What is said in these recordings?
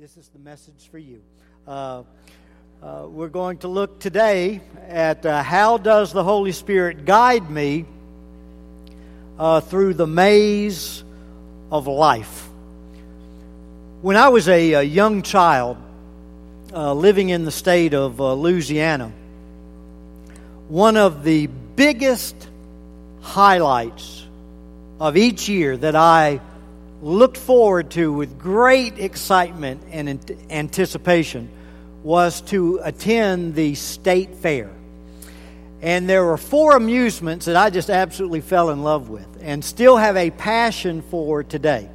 this is the message for you. Uh, uh, we're going to look today at uh, how does the Holy Spirit guide me uh, through the maze of life. When I was a, a young child uh, living in the state of uh, Louisiana, one of the biggest highlights of each year that I looked forward to with great excitement and anticipation was to attend the state fair. And there were four amusements that I just absolutely fell in love with and still have a passion for today.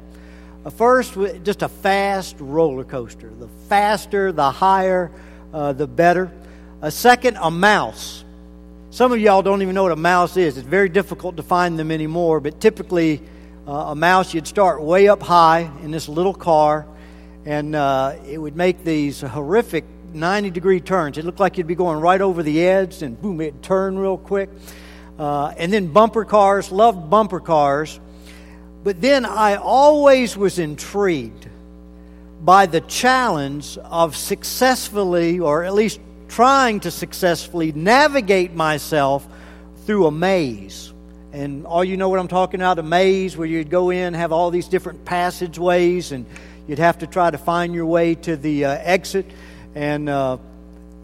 First, just a fast roller coaster. The faster, the higher, uh, the better. A second, a mouse. Some of y'all don't even know what a mouse is. It's very difficult to find them anymore, but typically, uh, a mouse, you'd start way up high in this little car, and uh, it would make these horrific 90 degree turns. It looked like you'd be going right over the edge, and boom, it'd turn real quick. Uh, and then bumper cars, loved bumper cars. But then I always was intrigued by the challenge of successfully, or at least trying to successfully navigate myself through a maze. And all you know what I'm talking about a maze where you'd go in, have all these different passageways, and you'd have to try to find your way to the uh, exit. And uh,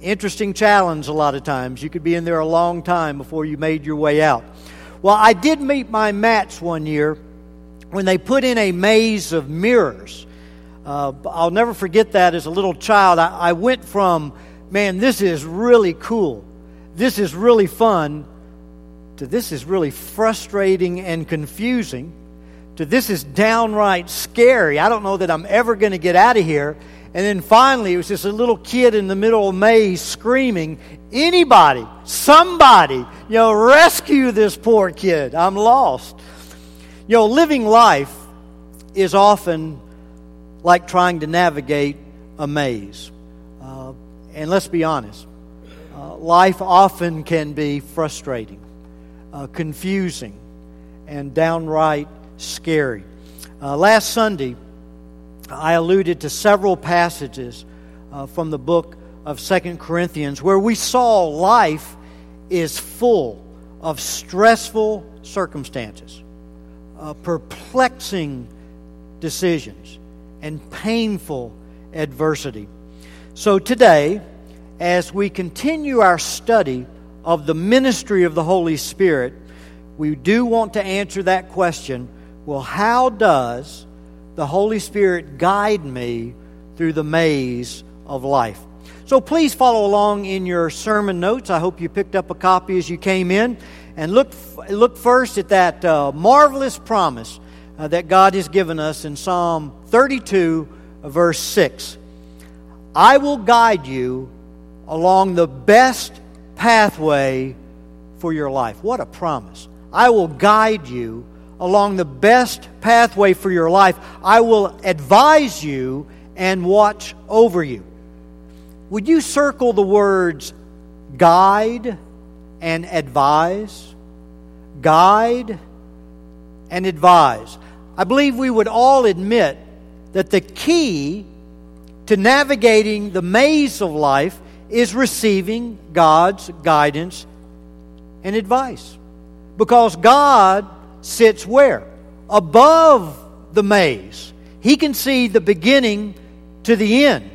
interesting challenge a lot of times. You could be in there a long time before you made your way out. Well, I did meet my match one year when they put in a maze of mirrors. Uh, I'll never forget that as a little child. I, I went from, man, this is really cool, this is really fun, to this is really frustrating and confusing, to this is downright scary. I don't know that I'm ever going to get out of here. And then finally, it was just a little kid in the middle of maze screaming, Anybody, somebody, you know, rescue this poor kid. I'm lost. You know, living life is often like trying to navigate a maze. Uh, and let's be honest, uh, life often can be frustrating uh, confusing, and downright scary. Uh, last Sunday, I alluded to several passages uh, from the book of Second Corinthians where we saw life is full of stressful circumstances, uh, perplexing decisions, and painful adversity. So today, as we continue our study of the ministry of the Holy Spirit, we do want to answer that question well, how does the Holy Spirit guide me through the maze of life? So please follow along in your sermon notes. I hope you picked up a copy as you came in. And look, look first at that uh, marvelous promise uh, that God has given us in Psalm 32, verse 6. I will guide you along the best pathway for your life. What a promise. I will guide you along the best pathway for your life. I will advise you and watch over you. Would you circle the words guide and advise? Guide and advise. I believe we would all admit that the key to navigating the maze of life is receiving God's guidance and advice. Because God sits where? Above the maze. He can see the beginning to the end.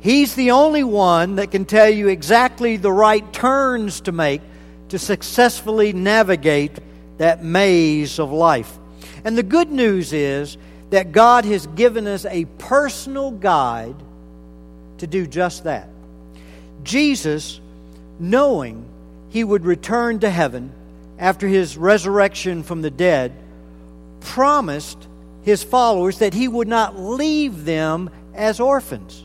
He's the only one that can tell you exactly the right turns to make to successfully navigate that maze of life. And the good news is that God has given us a personal guide to do just that. Jesus, knowing he would return to heaven after his resurrection from the dead, promised his followers that he would not leave them as orphans,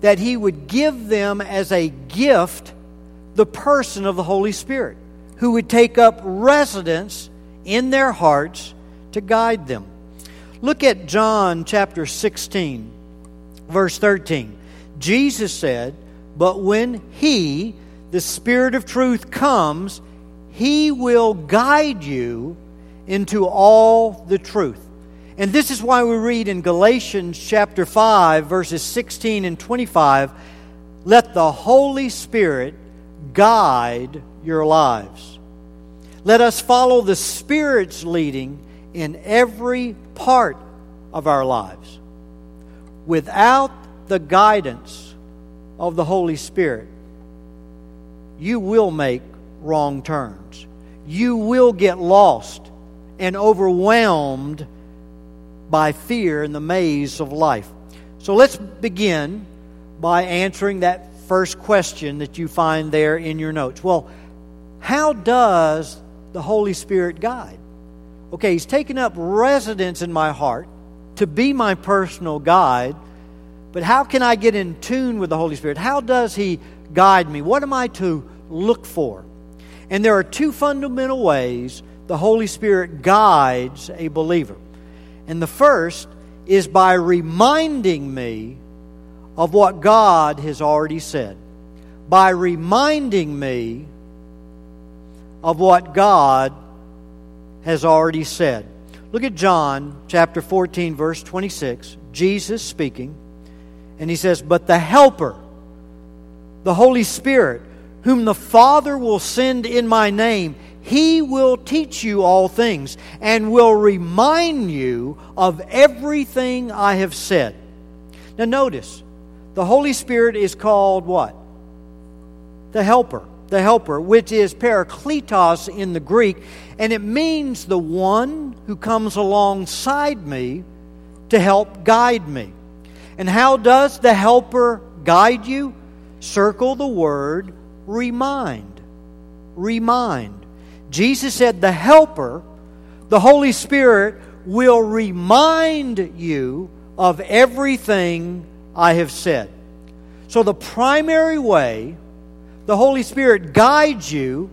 that he would give them as a gift the person of the Holy Spirit, who would take up residence in their hearts to guide them. Look at John chapter 16, verse 13. Jesus said, but when He, the Spirit of truth, comes, He will guide you into all the truth. And this is why we read in Galatians chapter 5, verses 16 and 25 let the Holy Spirit guide your lives. Let us follow the Spirit's leading in every part of our lives. Without the guidance of the Holy Spirit, you will make wrong turns. You will get lost and overwhelmed by fear in the maze of life. So let's begin by answering that first question that you find there in your notes. Well, how does the Holy Spirit guide? Okay, He's taken up residence in my heart to be my personal guide, but how can I get in tune with the Holy Spirit? How does He guide me? What am I to look for? And there are two fundamental ways the Holy Spirit guides a believer. And the first is by reminding me of what God has already said. By reminding me of what God has already said. Look at John chapter 14, verse 26. Jesus speaking, and he says, But the Helper, the Holy Spirit, whom the Father will send in my name, he will teach you all things and will remind you of everything I have said. Now, notice, the Holy Spirit is called what? The Helper. The Helper, which is parakletos in the Greek, and it means the one who comes alongside me to help guide me. And how does the Helper guide you? Circle the word remind. Remind. Jesus said, The Helper, the Holy Spirit, will remind you of everything I have said. So, the primary way the Holy Spirit guides you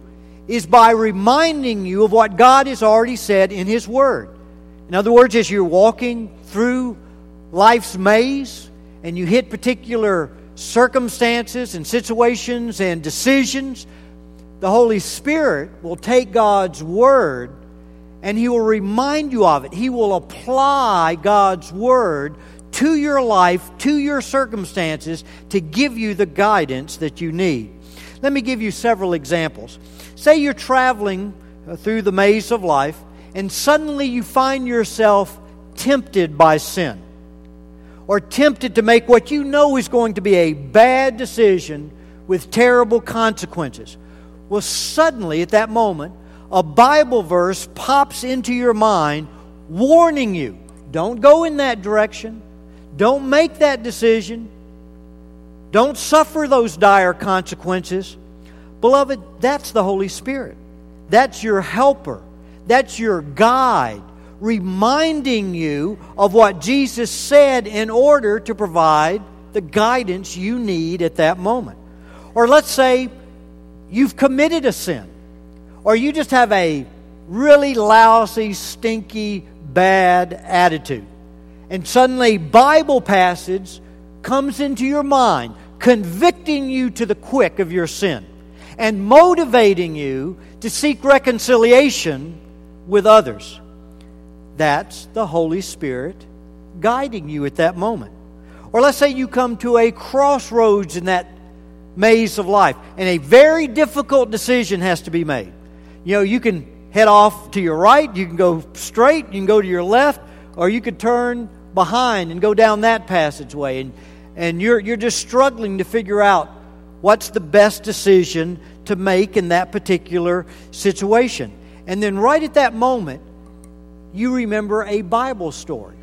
is by reminding you of what God has already said in His Word. In other words, as you're walking through life's maze and you hit particular circumstances and situations and decisions, the Holy Spirit will take God's Word and He will remind you of it. He will apply God's Word to your life, to your circumstances, to give you the guidance that you need. Let me give you several examples. Say you're traveling uh, through the maze of life, and suddenly you find yourself tempted by sin, or tempted to make what you know is going to be a bad decision with terrible consequences. Well, suddenly at that moment, a Bible verse pops into your mind warning you don't go in that direction, don't make that decision, don't suffer those dire consequences. Beloved, that's the Holy Spirit. That's your helper. That's your guide, reminding you of what Jesus said in order to provide the guidance you need at that moment. Or let's say you've committed a sin, or you just have a really lousy, stinky, bad attitude. And suddenly, Bible passage comes into your mind, convicting you to the quick of your sin and motivating you to seek reconciliation with others. That's the Holy Spirit guiding you at that moment. Or let's say you come to a crossroads in that maze of life. And a very difficult decision has to be made. You know, you can head off to your right, you can go straight, you can go to your left, or you could turn behind and go down that passageway. And, and you're, you're just struggling to figure out what's the best decision to make in that particular situation. And then, right at that moment, you remember a Bible story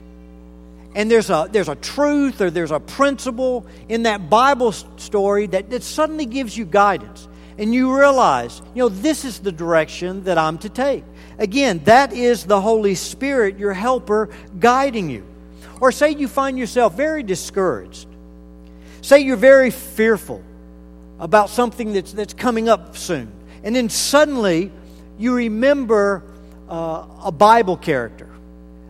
and there's a, there's a truth or there's a principle in that Bible story that, that suddenly gives you guidance. And you realize, you know, this is the direction that I'm to take. Again, that is the Holy Spirit, your helper, guiding you. Or say you find yourself very discouraged. Say you're very fearful about something that's, that's coming up soon. And then suddenly you remember uh, a Bible character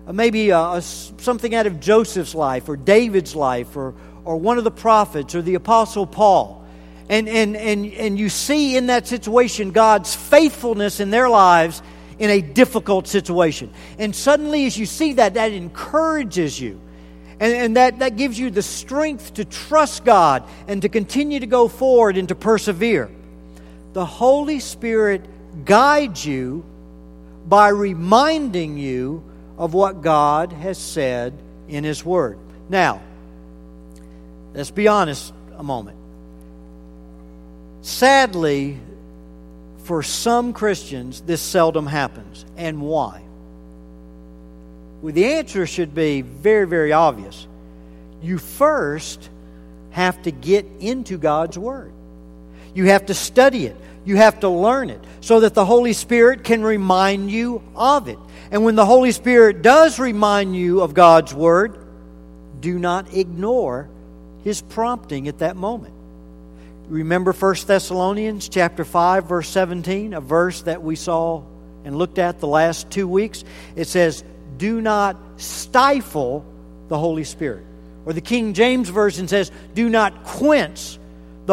uh, maybe a, uh, a, something out of Joseph's life or David's life or, or one of the prophets or the Apostle Paul. And, and, and, and you see in that situation God's faithfulness in their lives in a difficult situation. And suddenly, as you see that, that encourages you. And, and that, that gives you the strength to trust God and to continue to go forward and to persevere. The Holy Spirit guides you by reminding you of what God has said in His Word. Now, let's be honest a moment. Sadly, for some Christians, this seldom happens. And why? Well, the answer should be very, very obvious. You first have to get into God's Word, you have to study it, you have to learn it, so that the Holy Spirit can remind you of it. And when the Holy Spirit does remind you of God's Word, do not ignore His prompting at that moment. Remember 1 Thessalonians chapter 5 verse 17, a verse that we saw and looked at the last 2 weeks. It says, "Do not stifle the Holy Spirit." Or the King James version says, "Do not quench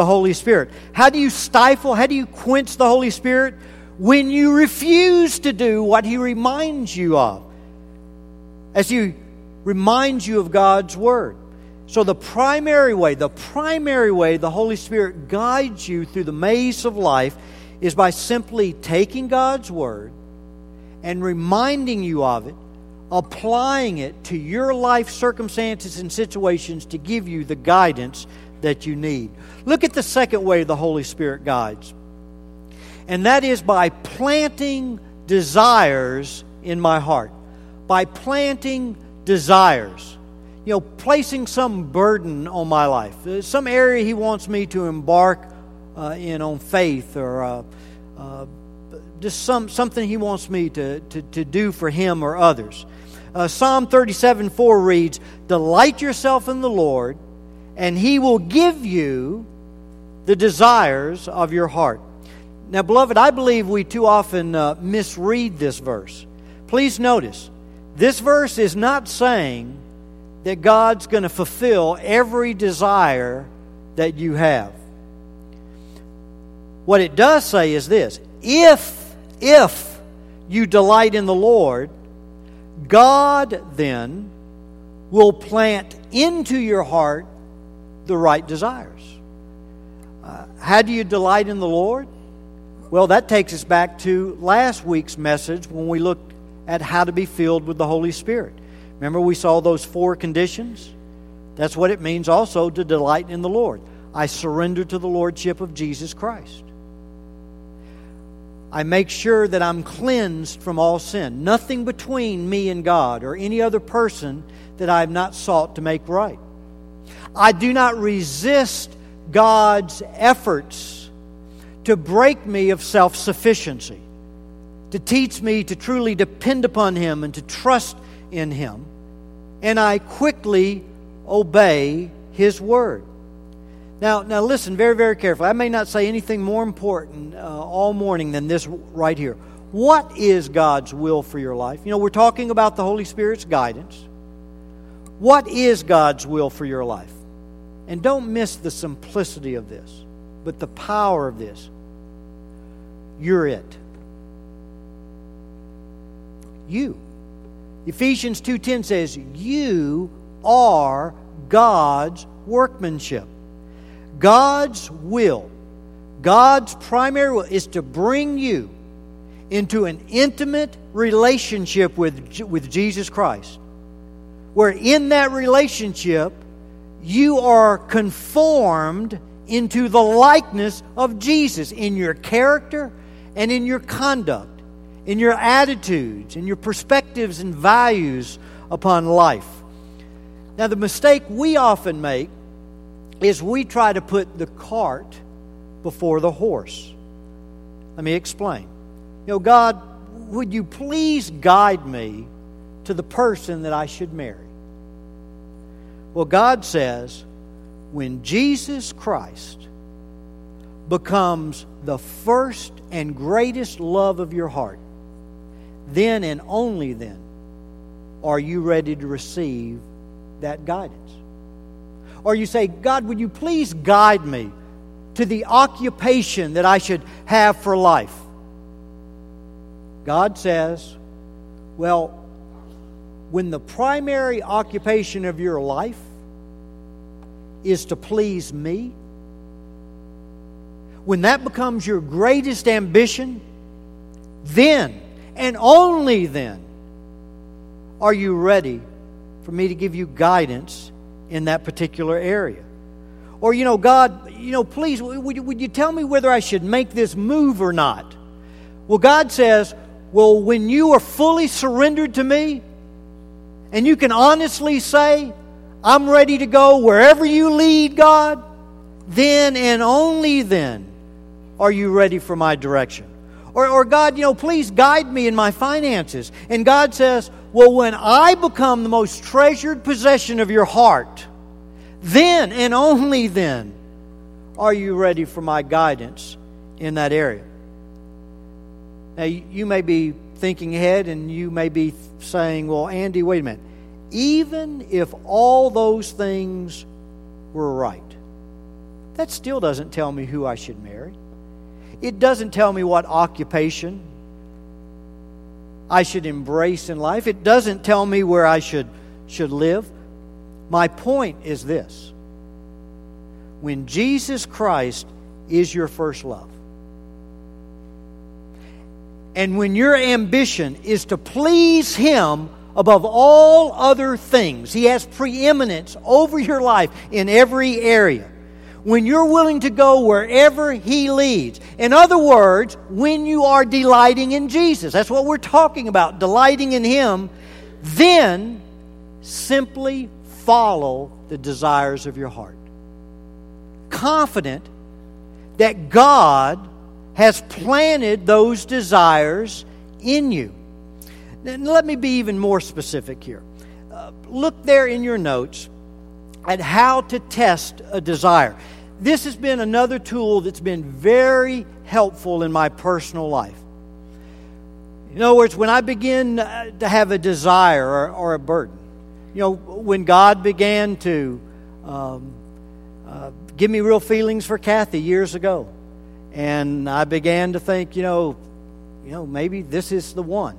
the Holy Spirit." How do you stifle? How do you quench the Holy Spirit? When you refuse to do what he reminds you of. As he reminds you of God's word. So, the primary way, the primary way the Holy Spirit guides you through the maze of life is by simply taking God's Word and reminding you of it, applying it to your life circumstances and situations to give you the guidance that you need. Look at the second way the Holy Spirit guides, and that is by planting desires in my heart. By planting desires you know, placing some burden on my life, uh, some area He wants me to embark uh, in on faith or uh, uh, just some, something He wants me to, to, to do for Him or others. Uh, Psalm 37 4 reads, Delight yourself in the Lord, and He will give you the desires of your heart. Now, beloved, I believe we too often uh, misread this verse. Please notice, this verse is not saying that God's going to fulfill every desire that you have. What it does say is this if, if you delight in the Lord, God then will plant into your heart the right desires. Uh, how do you delight in the Lord? Well, that takes us back to last week's message when we looked at how to be filled with the Holy Spirit. Remember, we saw those four conditions? That's what it means also to delight in the Lord. I surrender to the Lordship of Jesus Christ. I make sure that I'm cleansed from all sin. Nothing between me and God or any other person that I have not sought to make right. I do not resist God's efforts to break me of self sufficiency, to teach me to truly depend upon Him and to trust in Him and I quickly obey His word. Now, now listen very, very carefully. I may not say anything more important uh, all morning than this right here. What is God's will for your life? You know, we're talking about the Holy Spirit's guidance. What is God's will for your life? And don't miss the simplicity of this, but the power of this. You're it. You. Ephesians 2:10 says, "You are God's workmanship." God's will, God's primary will is to bring you into an intimate relationship with, with Jesus Christ. Where in that relationship, you are conformed into the likeness of Jesus in your character and in your conduct in your attitudes, in your perspectives and values upon life. Now, the mistake we often make is we try to put the cart before the horse. Let me explain. You know, God, would you please guide me to the person that I should marry? Well, God says, when Jesus Christ becomes the first and greatest love of your heart, then and only then are you ready to receive that guidance. Or you say, God, would you please guide me to the occupation that I should have for life? God says, well, when the primary occupation of your life is to please me, when that becomes your greatest ambition, then and only then are you ready for me to give you guidance in that particular area. Or, you know, God, you know, please, would you, would you tell me whether I should make this move or not? Well, God says, well, when you are fully surrendered to me, and you can honestly say, I'm ready to go wherever you lead, God, then and only then are you ready for my direction. Or, or God, you know, please guide me in my finances. And God says, Well, when I become the most treasured possession of your heart, then and only then are you ready for my guidance in that area. Now, you may be thinking ahead and you may be saying, Well, Andy, wait a minute. Even if all those things were right, that still doesn't tell me who I should marry. It doesn't tell me what occupation I should embrace in life. It doesn't tell me where I should, should live. My point is this when Jesus Christ is your first love, and when your ambition is to please Him above all other things, He has preeminence over your life in every area when you're willing to go wherever He leads. In other words, when you are delighting in Jesus. That's what we're talking about, delighting in Him. Then simply follow the desires of your heart. Confident that God has planted those desires in you. Now, let me be even more specific here. Uh, look there in your notes at how to test a desire. This has been another tool that's been very helpful in my personal life. In other words, when I begin uh, to have a desire or, or a burden, you know, when God began to um, uh, give me real feelings for Kathy years ago, and I began to think, you know, you know, maybe this is the one.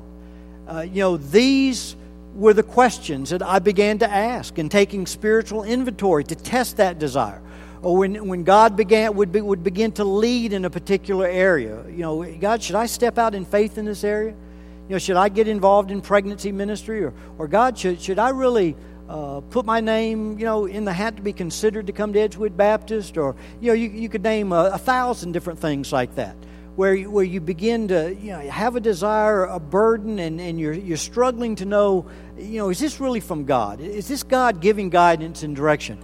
Uh, you know, these were the questions that I began to ask and taking spiritual inventory to test that desire. Or when, when God began, would, be, would begin to lead in a particular area. You know, God, should I step out in faith in this area? You know, should I get involved in pregnancy ministry? Or, or God, should, should I really uh, put my name, you know, in the hat to be considered to come to Edgewood Baptist? Or, you know, you, you could name a, a thousand different things like that where you, where you begin to you know, have a desire, a burden, and, and you're, you're struggling to know, you know, is this really from God? Is this God giving guidance and direction?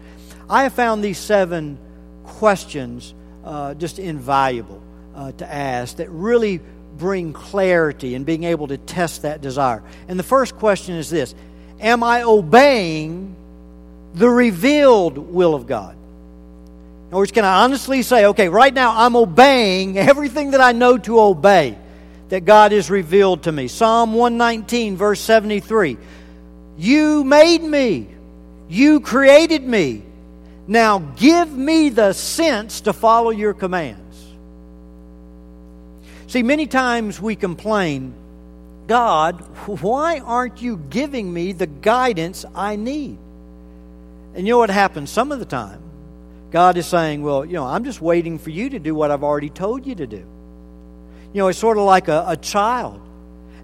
I have found these seven questions uh, just invaluable uh, to ask that really bring clarity and being able to test that desire. And the first question is this Am I obeying the revealed will of God? In other words, can I honestly say, okay, right now I'm obeying everything that I know to obey that God has revealed to me? Psalm 119, verse 73. You made me, you created me. Now give me the sense to follow your commands. See, many times we complain, God, why aren't you giving me the guidance I need? And you know what happens some of the time? God is saying, Well, you know, I'm just waiting for you to do what I've already told you to do. You know, it's sort of like a, a child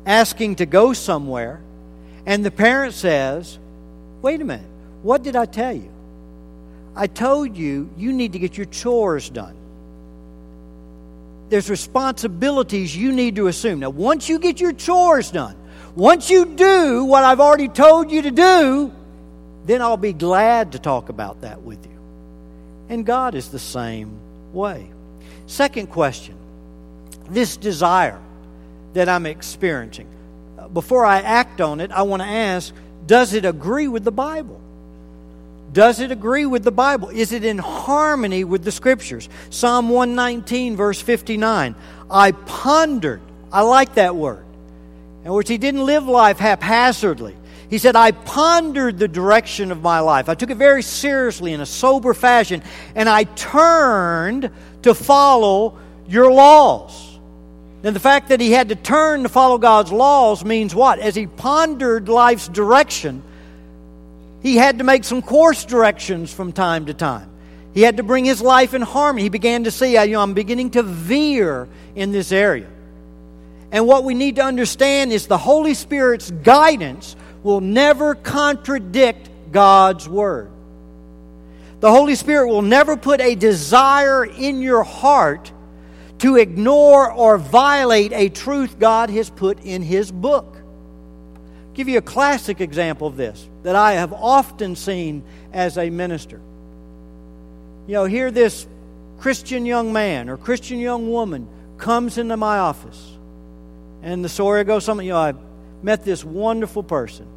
asking to go somewhere, and the parent says, Wait a minute, what did I tell you? I told you you need to get your chores done. There's responsibilities you need to assume. Now, once you get your chores done, once you do what I've already told you to do, then I'll be glad to talk about that with you. And God is the same way. Second question this desire that I'm experiencing, uh, before I act on it, I want to ask does it agree with the Bible? Does it agree with the Bible? Is it in harmony with the Scriptures? Psalm 119, verse 59. I pondered. I like that word. In other words, he didn't live life haphazardly. He said, I pondered the direction of my life. I took it very seriously in a sober fashion, and I turned to follow your laws. And the fact that he had to turn to follow God's laws means what? As he pondered life's direction, he had to make some course directions from time to time. He had to bring his life in harmony. He began to see, you know, I'm beginning to veer in this area. And what we need to understand is the Holy Spirit's guidance will never contradict God's Word. The Holy Spirit will never put a desire in your heart to ignore or violate a truth God has put in His book. Give you a classic example of this that I have often seen as a minister. You know, here this Christian young man or Christian young woman comes into my office, and the story goes something, you know, I met this wonderful person.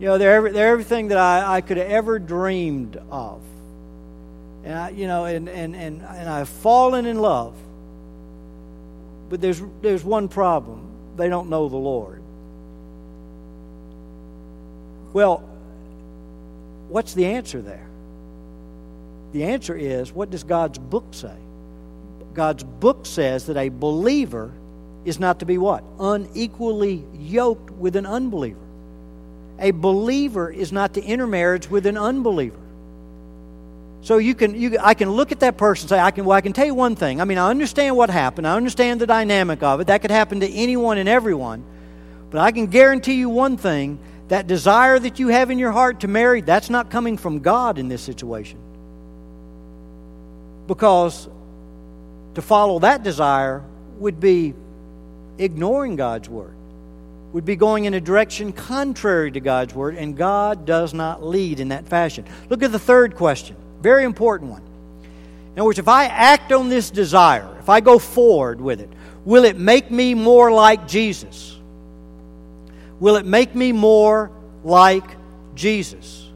You know, they're, they're everything that I, I could have ever dreamed of. And I, you know, and, and, and, and I've fallen in love. But there's, there's one problem they don't know the Lord. Well, what's the answer there? The answer is what does God's book say? God's book says that a believer is not to be what? Unequally yoked with an unbeliever. A believer is not to intermarriage with an unbeliever. So you can, you, I can look at that person and say, I can, well, I can tell you one thing. I mean, I understand what happened. I understand the dynamic of it. That could happen to anyone and everyone. But I can guarantee you one thing that desire that you have in your heart to marry, that's not coming from God in this situation. Because to follow that desire would be ignoring God's word, would be going in a direction contrary to God's word, and God does not lead in that fashion. Look at the third question very important one. In other words, if I act on this desire, if I go forward with it, will it make me more like Jesus? Will it make me more like Jesus?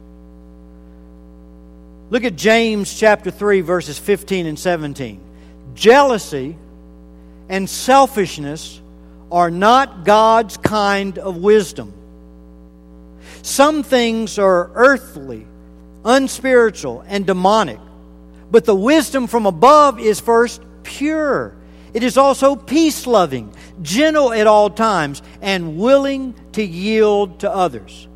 Look at James chapter 3, verses 15 and 17. Jealousy and selfishness are not God's kind of wisdom. Some things are earthly unspiritual, and demonic. But the wisdom from above is first pure. It is also peace loving, gentle at all times, and willing to yield to others.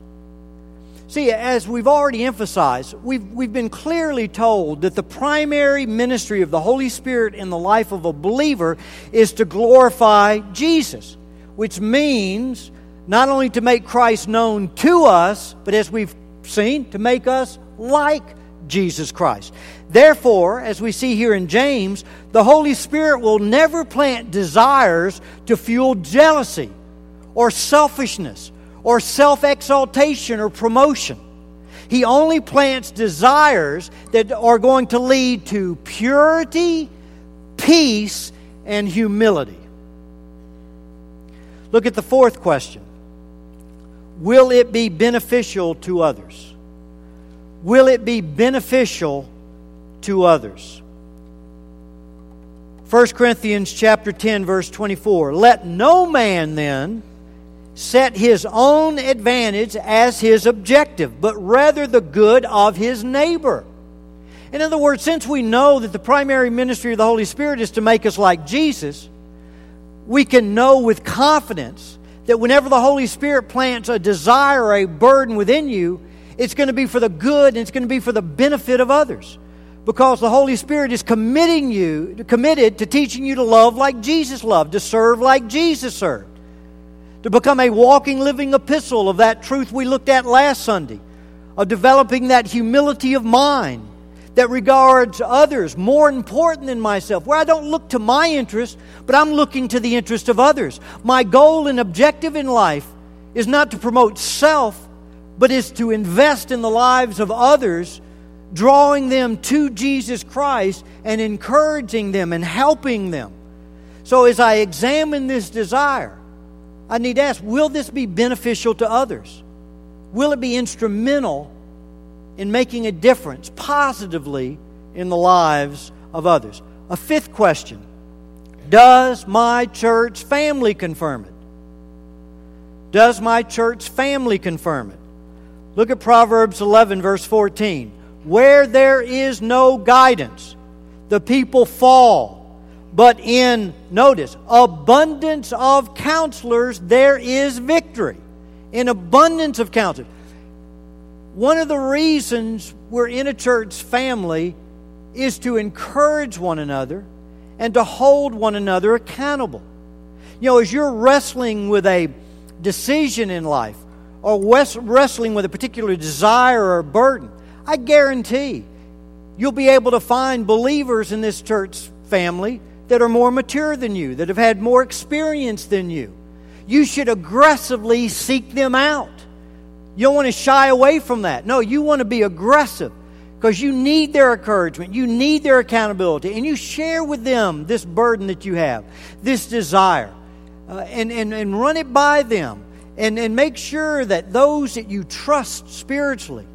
See, as we've already emphasized, we've, we've been clearly told that the primary ministry of the Holy Spirit in the life of a believer is to glorify Jesus, which means not only to make Christ known to us, but as we've seen, to make us like Jesus Christ. Therefore, as we see here in James, the Holy Spirit will never plant desires to fuel jealousy or selfishness or self exaltation or promotion. He only plants desires that are going to lead to purity, peace, and humility. Look at the fourth question Will it be beneficial to others? will it be beneficial to others? 1 Corinthians chapter 10 verse 24 Let no man then set his own advantage as his objective but rather the good of his neighbor. In other words, since we know that the primary ministry of the Holy Spirit is to make us like Jesus, we can know with confidence that whenever the Holy Spirit plants a desire or a burden within you, it's going to be for the good and it's going to be for the benefit of others. Because the Holy Spirit is committing you, committed to teaching you to love like Jesus loved, to serve like Jesus served, to become a walking, living epistle of that truth we looked at last Sunday, of developing that humility of mind that regards others more important than myself, where I don't look to my interest, but I'm looking to the interest of others. My goal and objective in life is not to promote self, but is to invest in the lives of others, drawing them to Jesus Christ and encouraging them and helping them. So, as I examine this desire, I need to ask will this be beneficial to others? Will it be instrumental in making a difference positively in the lives of others? A fifth question Does my church family confirm it? Does my church family confirm it? Look at Proverbs 11, verse 14. Where there is no guidance, the people fall, But in, notice, abundance of counselors, there is victory. In abundance of counselors. One of the reasons we're in a church family is to encourage one another and to hold one another accountable. You know, as you're wrestling with a decision in life or wrestling with a particular desire or burden, I guarantee you'll be able to find believers in this church family that are more mature than you, that have had more experience than you. You should aggressively seek them out. You don't want to shy away from that. No, you want to be aggressive because you need their encouragement, you need their accountability, and you share with them this burden that you have, this desire, uh, and, and, and run it by them. And, and make sure that those that you trust spiritually,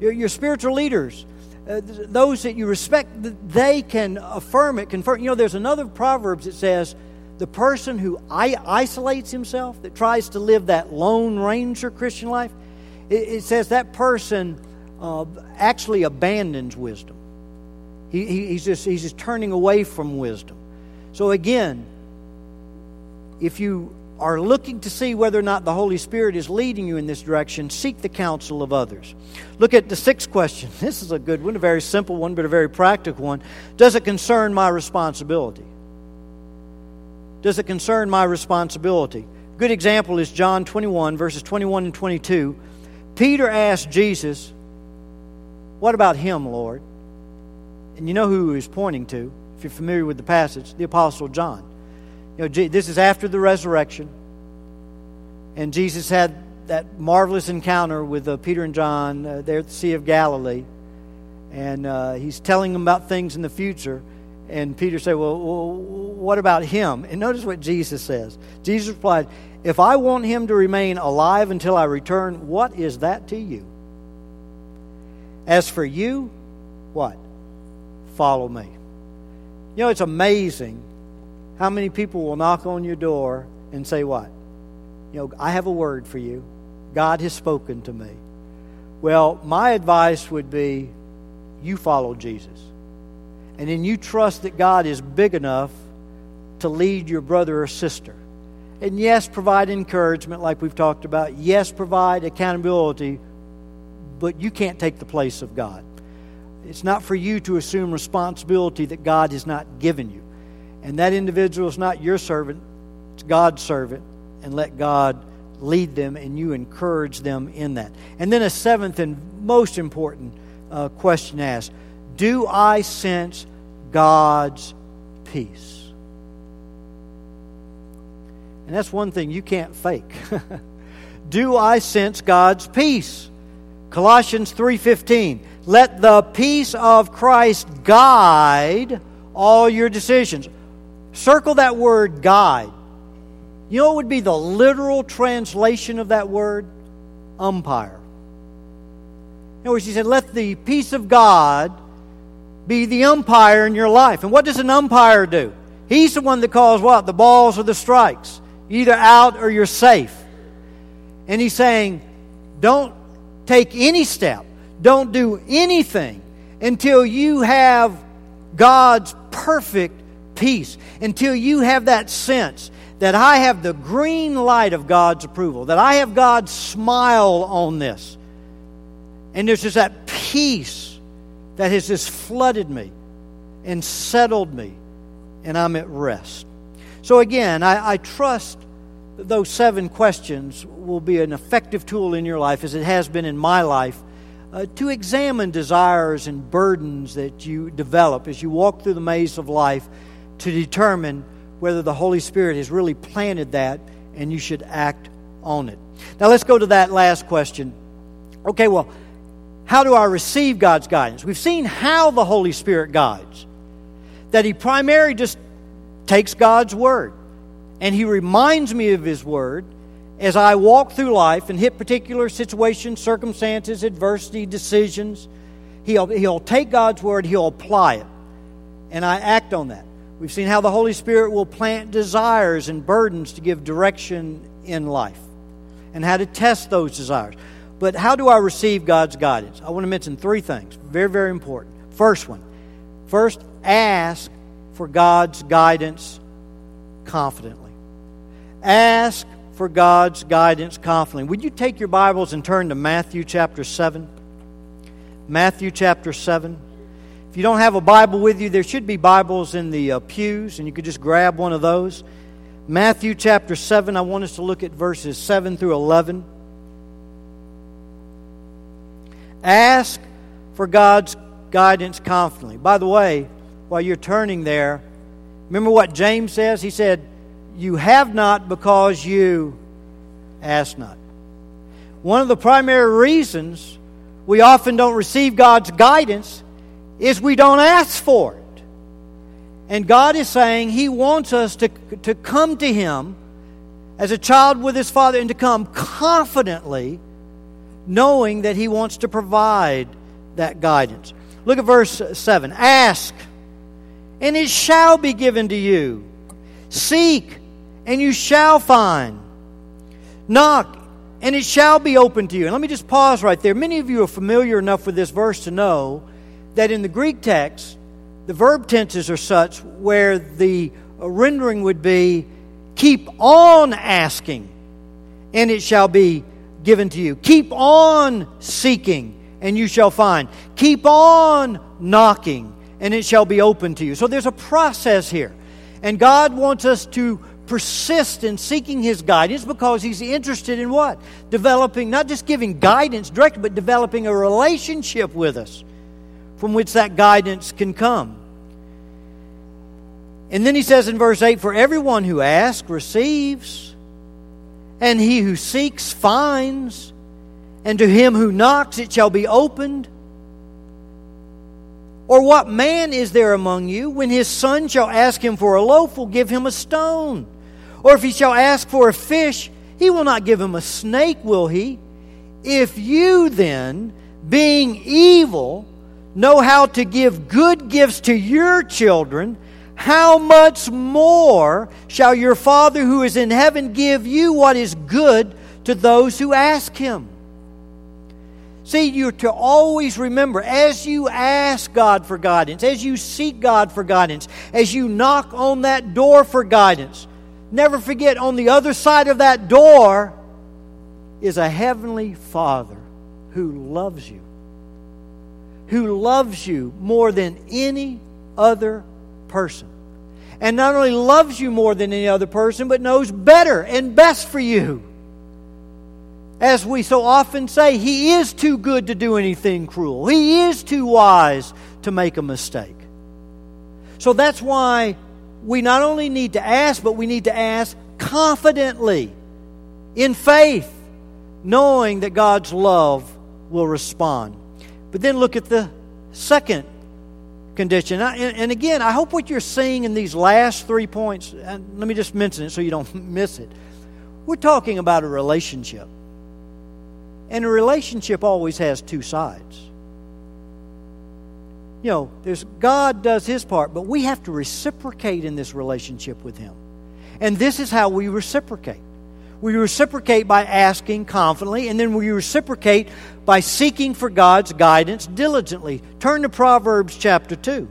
your, your spiritual leaders, uh, those that you respect, they can affirm it, confirm. You know, there's another Proverbs that says, the person who isolates himself, that tries to live that lone ranger Christian life, it, it says that person uh, actually abandons wisdom. He, he, he's, just, he's just turning away from wisdom. So, again, if you are looking to see whether or not the Holy Spirit is leading you in this direction, seek the counsel of others. Look at the sixth question. This is a good one, a very simple one, but a very practical one. Does it concern my responsibility? Does it concern my responsibility? Good example is John 21, verses 21 and 22. Peter asked Jesus, what about him, Lord? And you know who he was pointing to, if you're familiar with the passage, the Apostle John. Know, this is after the resurrection, and Jesus had that marvelous encounter with uh, Peter and John uh, there at the Sea of Galilee, and uh, he's telling them about things in the future. And Peter said, well, well, what about him? And notice what Jesus says. Jesus replied, If I want him to remain alive until I return, what is that to you? As for you, what? Follow me. You know, it's amazing how many people will knock on your door and say, What? You know, I have a word for you. God has spoken to me. Well, my advice would be you follow Jesus. And then you trust that God is big enough to lead your brother or sister. And yes, provide encouragement, like we've talked about. Yes, provide accountability but you can't take the place of God. It's not for you to assume responsibility that God has not given you. And that individual is not your servant, it's God's servant. And let God lead them and you encourage them in that. And then a seventh and most important uh, question asked Do I sense God's peace? And that's one thing you can't fake. Do I sense God's peace? Colossians 3:15 Let the peace of Christ guide all your decisions. Circle that word guide. You know what would be the literal translation of that word? Umpire. In other words, he said, Let the peace of God be the umpire in your life. And what does an umpire do? He's the one that calls what? The balls or the strikes. Either out or you're safe. And he's saying, Don't take any step, don't do anything until you have God's perfect peace, until you have that sense that I have the green light of God's approval, that I have God's smile on this. And there's just that peace that has just flooded me and settled me, and I'm at rest. So, again, I, I trust those seven questions will be an effective tool in your life, as it has been in my life, uh, to examine desires and burdens that you develop as you walk through the maze of life to determine whether the Holy Spirit has really planted that and you should act on it. Now, let's go to that last question. Okay, well, how do I receive God's guidance? We've seen how the Holy Spirit guides, that He primarily just takes God's Word and He reminds me of His Word as I walk through life and hit particular situations, circumstances, adversity, decisions. He'll, he'll take God's Word, He'll apply it, and I act on that. We've seen how the Holy Spirit will plant desires and burdens to give direction in life and how to test those desires. But how do I receive God's guidance? I want to mention three things. Very, very important. First one, first, ask for God's guidance confidently. Ask for God's guidance confidently. Would you take your Bibles and turn to Matthew chapter 7? Matthew chapter 7. If you don't have a Bible with you, there should be Bibles in the uh, pews, and you could just grab one of those. Matthew chapter 7, I want us to look at verses 7 through 11. Ask for God's guidance confidently. By the way, while you're turning there, remember what James says? He said, You have not because you ask not. One of the primary reasons we often don't receive God's guidance is we don't ask for it. And God is saying He wants us to, to come to Him as a child with His Father and to come confidently, knowing that He wants to provide that guidance. Look at verse 7. Ask, and it shall be given to you. Seek, and you shall find. Knock, and it shall be open to you. And let me just pause right there. Many of you are familiar enough with this verse to know that in the Greek text, the verb tenses are such where the rendering would be keep on asking, and it shall be given to you. Keep on seeking, and you shall find. Keep on knocking, and it shall be open to you. So there's a process here. And God wants us to persist in seeking His guidance because He's interested in what? Developing, not just giving guidance directly, but developing a relationship with us from which that guidance can come. And then he says in verse 8 For everyone who asks receives, and he who seeks finds, and to him who knocks it shall be opened. Or what man is there among you, when his son shall ask him for a loaf, will give him a stone? Or if he shall ask for a fish, he will not give him a snake, will he? If you then, being evil, know how to give good gifts to your children, how much more shall your Father who is in heaven give you what is good to those who ask him? See, you're to always remember as you ask God for guidance, as you seek God for guidance, as you knock on that door for guidance, never forget on the other side of that door is a heavenly Father who loves you, who loves you more than any other person. And not only loves you more than any other person, but knows better and best for you. As we so often say, He is too good to do anything cruel. He is too wise to make a mistake. So that's why we not only need to ask, but we need to ask confidently, in faith, knowing that God's love will respond. But then look at the second condition. And again, I hope what you're seeing in these last three points, and let me just mention it so you don't miss it. We're talking about a relationship. And a relationship always has two sides. You know, there's God does his part, but we have to reciprocate in this relationship with him. And this is how we reciprocate. We reciprocate by asking confidently, and then we reciprocate by seeking for God's guidance diligently. Turn to Proverbs chapter 2.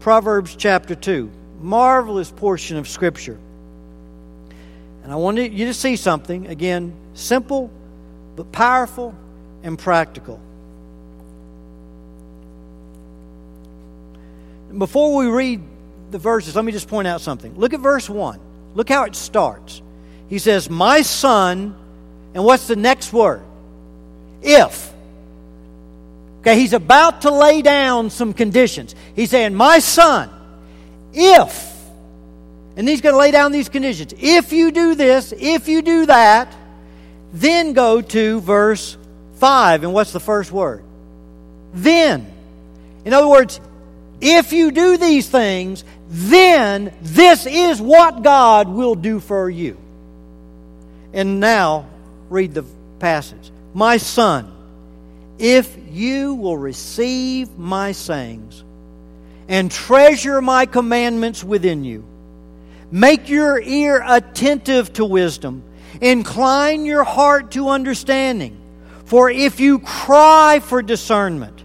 Proverbs chapter 2. Marvelous portion of Scripture. And I want you to see something, again, simple but powerful and practical. Before we read the verses, let me just point out something. Look at verse 1. Look how it starts. He says, My son, and what's the next word? If. Okay, he's about to lay down some conditions. He's saying, My son, if. And he's going to lay down these conditions. If you do this, if you do that, then go to verse 5. And what's the first word? Then. In other words, if you do these things, then this is what God will do for you. And now, read the passage. My son, if you will receive my sayings and treasure my commandments within you, make your ear attentive to wisdom Incline your heart to understanding. For if you cry for discernment,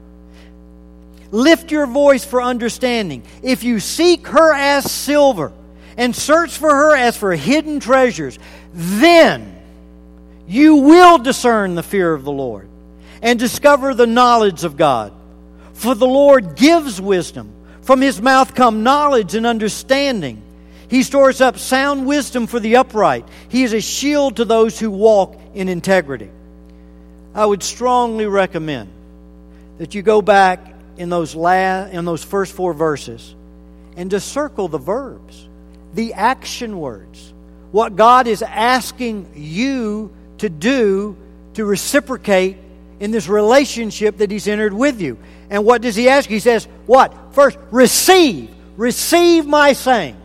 lift your voice for understanding. If you seek her as silver and search for her as for hidden treasures, then you will discern the fear of the Lord and discover the knowledge of God. For the Lord gives wisdom. From his mouth come knowledge and understanding. He stores up sound wisdom for the upright. He is a shield to those who walk in integrity. I would strongly recommend that you go back in those in those first four verses and just circle the verbs, the action words, what God is asking you to do to reciprocate in this relationship that He's entered with you. And what does He ask? He says, What? First, receive. Receive my sayings.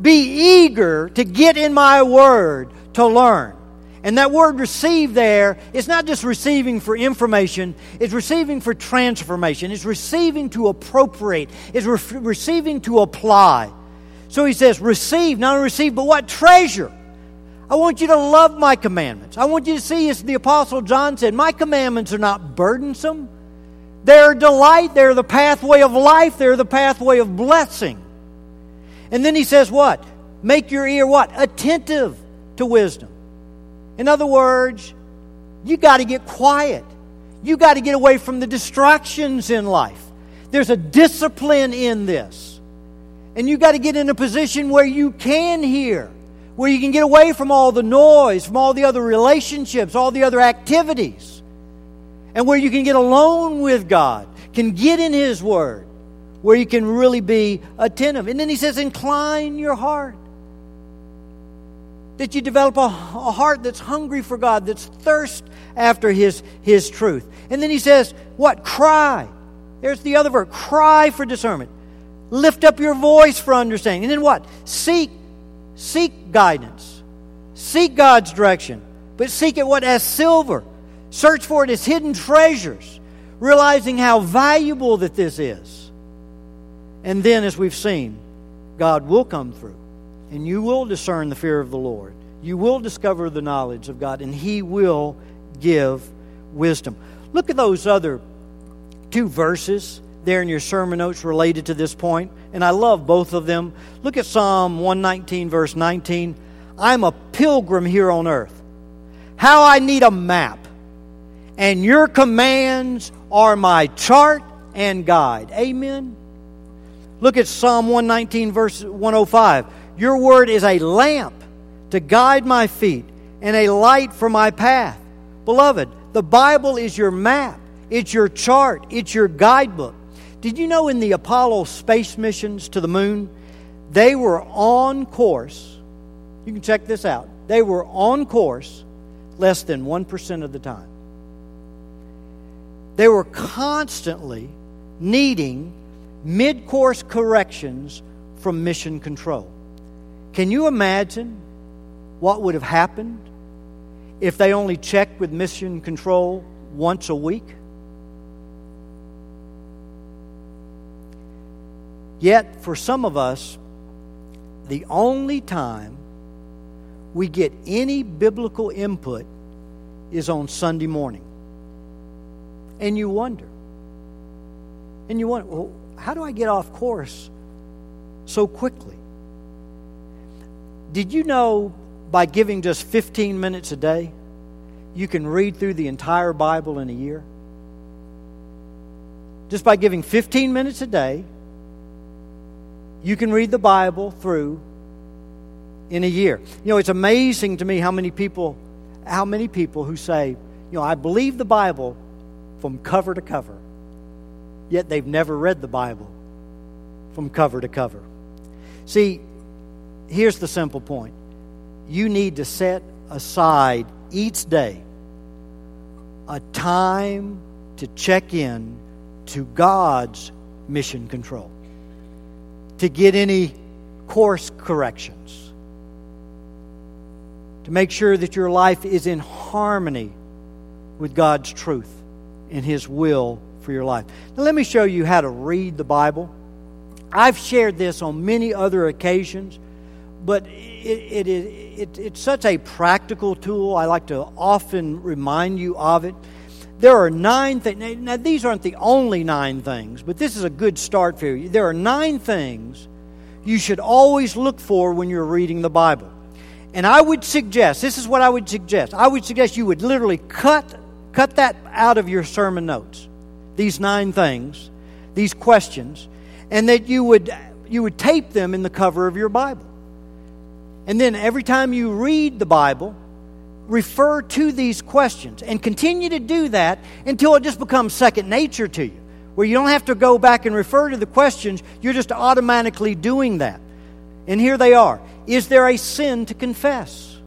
Be eager to get in my word to learn. And that word receive there is not just receiving for information, it's receiving for transformation. It's receiving to appropriate, it's re- receiving to apply. So he says, receive, not only receive, but what? Treasure. I want you to love my commandments. I want you to see, as the Apostle John said, my commandments are not burdensome. They're delight. They're the pathway of life. They're the pathway of blessing. And then he says, what? Make your ear what? Attentive to wisdom. In other words, you got to get quiet. You got to get away from the distractions in life. There's a discipline in this. And you got to get in a position where you can hear where you can get away from all the noise, from all the other relationships, all the other activities, and where you can get alone with God, can get in His Word, where you can really be attentive. And then He says, incline your heart. That you develop a, a heart that's hungry for God, that's thirst after His, His truth. And then He says, what? Cry. There's the other verb. Cry for discernment. Lift up your voice for understanding. And then what? Seek Seek guidance. Seek God's direction. But seek it what? As silver. Search for it as hidden treasures, realizing how valuable that this is. And then, as we've seen, God will come through, and you will discern the fear of the Lord. You will discover the knowledge of God, and He will give wisdom. Look at those other two verses there in your sermon notes related to this point, and I love both of them. Look at Psalm 119, verse 19. I'm a pilgrim here on earth. How I need a map, and your commands are my chart and guide. Amen. Look at Psalm 119, verse 105. Your word is a lamp to guide my feet and a light for my path. Beloved, the Bible is your map, it's your chart, it's your guidebook. Did you know in the Apollo space missions to the moon, they were on course? You can check this out. They were on course less than 1% of the time. They were constantly needing mid course corrections from mission control. Can you imagine what would have happened if they only checked with mission control once a week? Yet, for some of us, the only time we get any biblical input is on Sunday morning. And you wonder. And you wonder, well, how do I get off course so quickly? Did you know by giving just 15 minutes a day, you can read through the entire Bible in a year? Just by giving 15 minutes a day, you can read the Bible through in a year. You know, it's amazing to me how many people how many people who say, you know, I believe the Bible from cover to cover. Yet they've never read the Bible from cover to cover. See, here's the simple point. You need to set aside each day a time to check in to God's mission control to get any course corrections, to make sure that your life is in harmony with God's truth and His will for your life. Now, let me show you how to read the Bible. I've shared this on many other occasions, but it, it, it, it's such a practical tool. I like to often remind you of it there are nine things. Now, these aren't the only nine things, but this is a good start for you. There are nine things you should always look for when you're reading the Bible. And I would suggest, this is what I would suggest. I would suggest you would literally cut, cut that out of your sermon notes. These nine things, these questions, and that you would, you would tape them in the cover of your Bible. And then every time you read the Bible, refer to these questions and continue to do that until it just becomes second nature to you, where you don't have to go back and refer to the questions, you're just automatically doing that. And here they are. Is there a sin to confess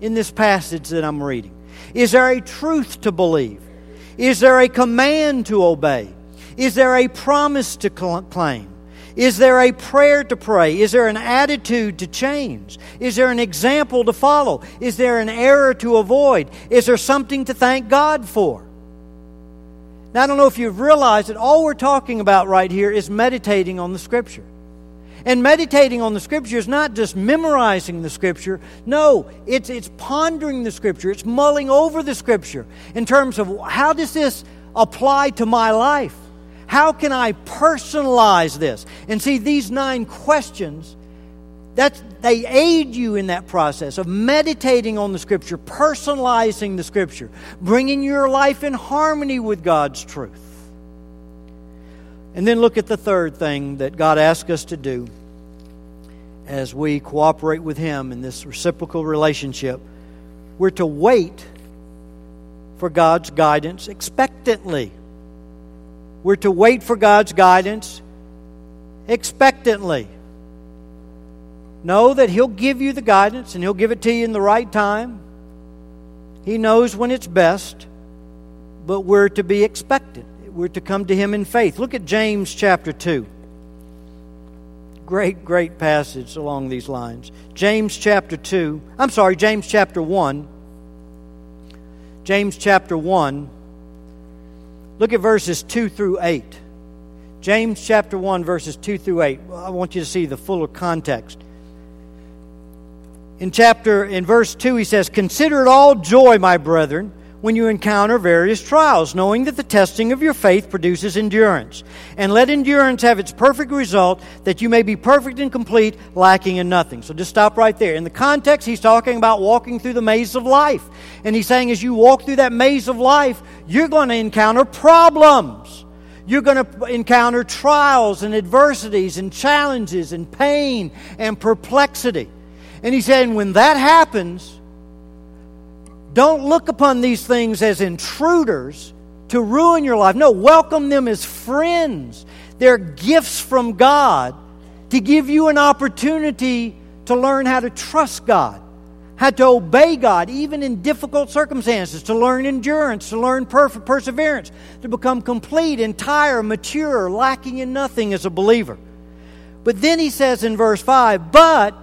in this passage that I'm reading? Is there a truth to believe? Is there a command to obey? Is there a promise to claim? Is there a prayer to pray? Is there an attitude to change? Is there an example to follow? Is there an error to avoid? Is there something to thank God for? Now, I don't know if you've realized that all we're talking about right here is meditating on the Scripture. And meditating on the Scripture is not just memorizing the Scripture. No, it's, it's pondering the Scripture. It's mulling over the Scripture in terms of how does this apply to my life? How can I personalize this? And see, these nine questions, that they aid you in that process of meditating on the Scripture, personalizing the Scripture, bringing your life in harmony with God's truth. And then look at the third thing that God asks us to do as we cooperate with Him in this reciprocal relationship. We're to wait for God's guidance expectantly. We're to wait for God's guidance expectantly. Know that He'll give you the guidance and He'll give it to you in the right time. He knows when it's best, but we're to be expectant we're to come to him in faith. Look at James chapter 2. Great, great passage along these lines. James chapter 2. I'm sorry, James chapter 1. James chapter 1. Look at verses 2 through 8. James chapter 1, verses 2 through 8. I want you to see the fuller context. In chapter, in verse 2, he says, Consider it all joy, my brethren when you encounter various trials, knowing that the testing of your faith produces endurance. And let endurance have its perfect result, that you may be perfect and complete, lacking in nothing. So just stop right there. In the context, he's talking about walking through the maze of life. And he's saying as you walk through that maze of life, you're going to encounter problems. You're going to encounter trials and adversities and challenges and pain and perplexity. And he's saying when that happens, don't look upon these things as intruders to ruin your life. No, welcome them as friends. They're gifts from God to give you an opportunity to learn how to trust God, how to obey God, even in difficult circumstances, to learn endurance, to learn perseverance, to become complete, entire, mature, lacking in nothing as a believer. But then he says in verse 5 But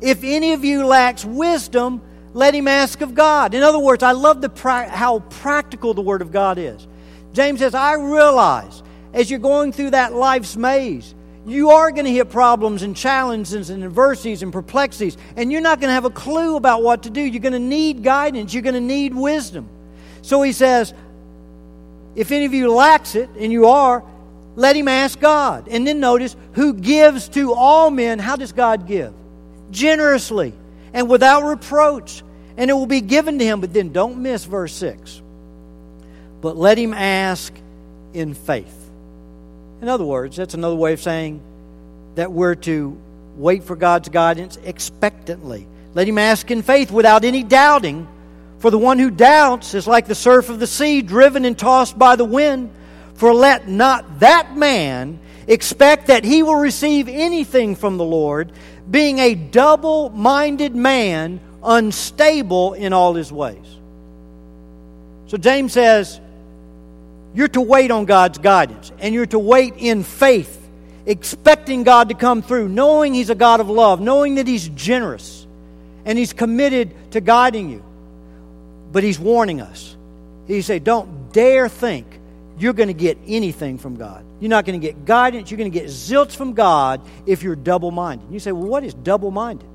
if any of you lacks wisdom, let him ask of God. In other words, I love the pra- how practical the Word of God is. James says, I realize as you're going through that life's maze, you are going to hit problems and challenges and adversities and perplexities, and you're not going to have a clue about what to do. You're going to need guidance, you're going to need wisdom. So he says, if any of you lacks it, and you are, let him ask God. And then notice, who gives to all men, how does God give? Generously and without reproach, and it will be given to him. But then don't miss verse 6. But let him ask in faith. In other words, that's another way of saying that we're to wait for God's guidance expectantly. Let him ask in faith without any doubting. For the one who doubts is like the surf of the sea, driven and tossed by the wind. For let not that man expect that he will receive anything from the Lord, being a double minded man unstable in all his ways. So James says, you're to wait on God's guidance, and you're to wait in faith, expecting God to come through, knowing He's a God of love, knowing that He's generous, and He's committed to guiding you. But He's warning us. He said, Don't dare think you're going to get anything from God. You're not going to get guidance. You're going to get zilch from God if you're double minded. You say, Well, what is double minded?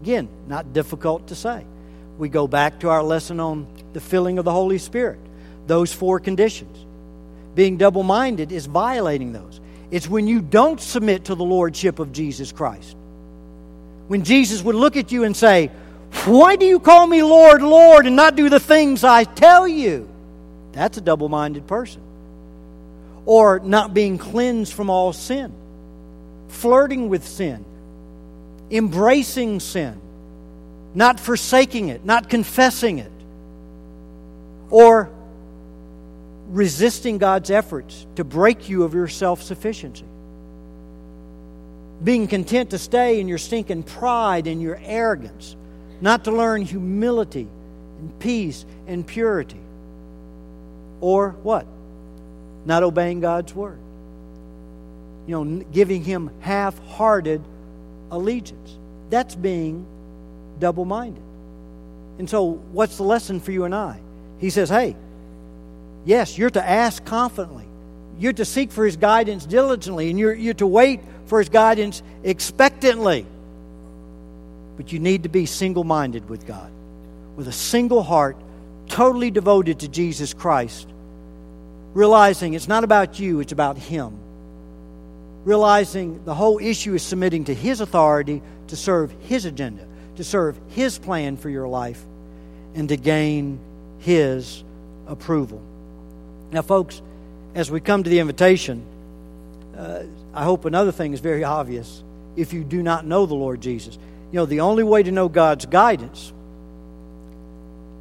Again, not difficult to say. We go back to our lesson on the filling of the Holy Spirit. those four conditions. Being double minded is violating those. It's when you don't submit to the lordship of Jesus Christ. When Jesus would look at you and say, Why do you call me Lord, Lord, and not do the things I tell you? That's a double minded person. Or not being cleansed from all sin, flirting with sin, embracing sin, not forsaking it, not confessing it, or resisting God's efforts to break you of your self sufficiency. Being content to stay in your stinking pride and your arrogance, not to learn humility and peace and purity. Or what? Not obeying God's word. You know, giving Him half hearted allegiance. That's being double minded. And so, what's the lesson for you and I? He says, hey, yes, you're to ask confidently. You're to seek for His guidance diligently, and you're, you're to wait for His guidance expectantly. But you need to be single minded with God, with a single heart, totally devoted to Jesus Christ, realizing it's not about you, it's about Him. Realizing the whole issue is submitting to His authority to serve His agenda, to serve His plan for your life, and to gain His approval. Now, folks, as we come to the invitation, uh, I hope another thing is very obvious. If you do not know the Lord Jesus, you know, the only way to know God's guidance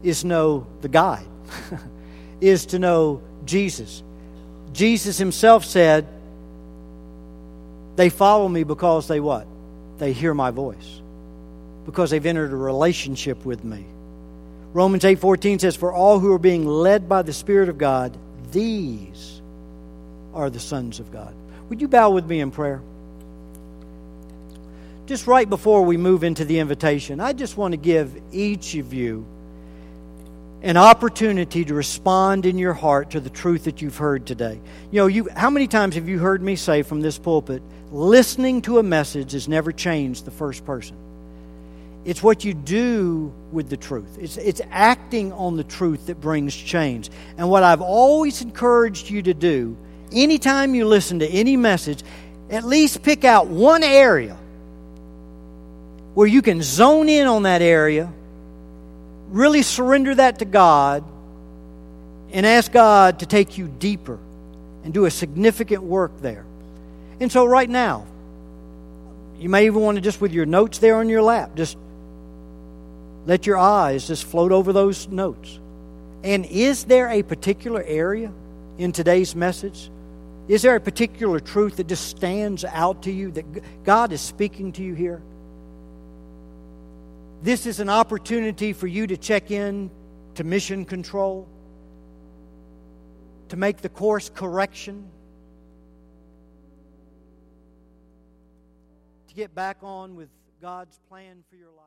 is know the guide, is to know Jesus. Jesus himself said, They follow me because they what? They hear my voice. Because they've entered a relationship with me. Romans 8:14 says, "For all who are being led by the Spirit of God, these are the sons of God." Would you bow with me in prayer? Just right before we move into the invitation, I just want to give each of you an opportunity to respond in your heart to the truth that you've heard today. You know, you how many times have you heard me say from this pulpit, listening to a message has never changed the first person. It's what you do with the truth. It's, it's acting on the truth that brings change. And what I've always encouraged you to do, anytime you listen to any message, at least pick out one area where you can zone in on that area really surrender that to God and ask God to take you deeper and do a significant work there. And so, right now, you may even want to just with your notes there on your lap, just let your eyes just float over those notes. And is there a particular area in today's message? Is there a particular truth that just stands out to you that God is speaking to you here? This is an opportunity for you to check in to mission control, to make the course correction, to get back on with God's plan for your life.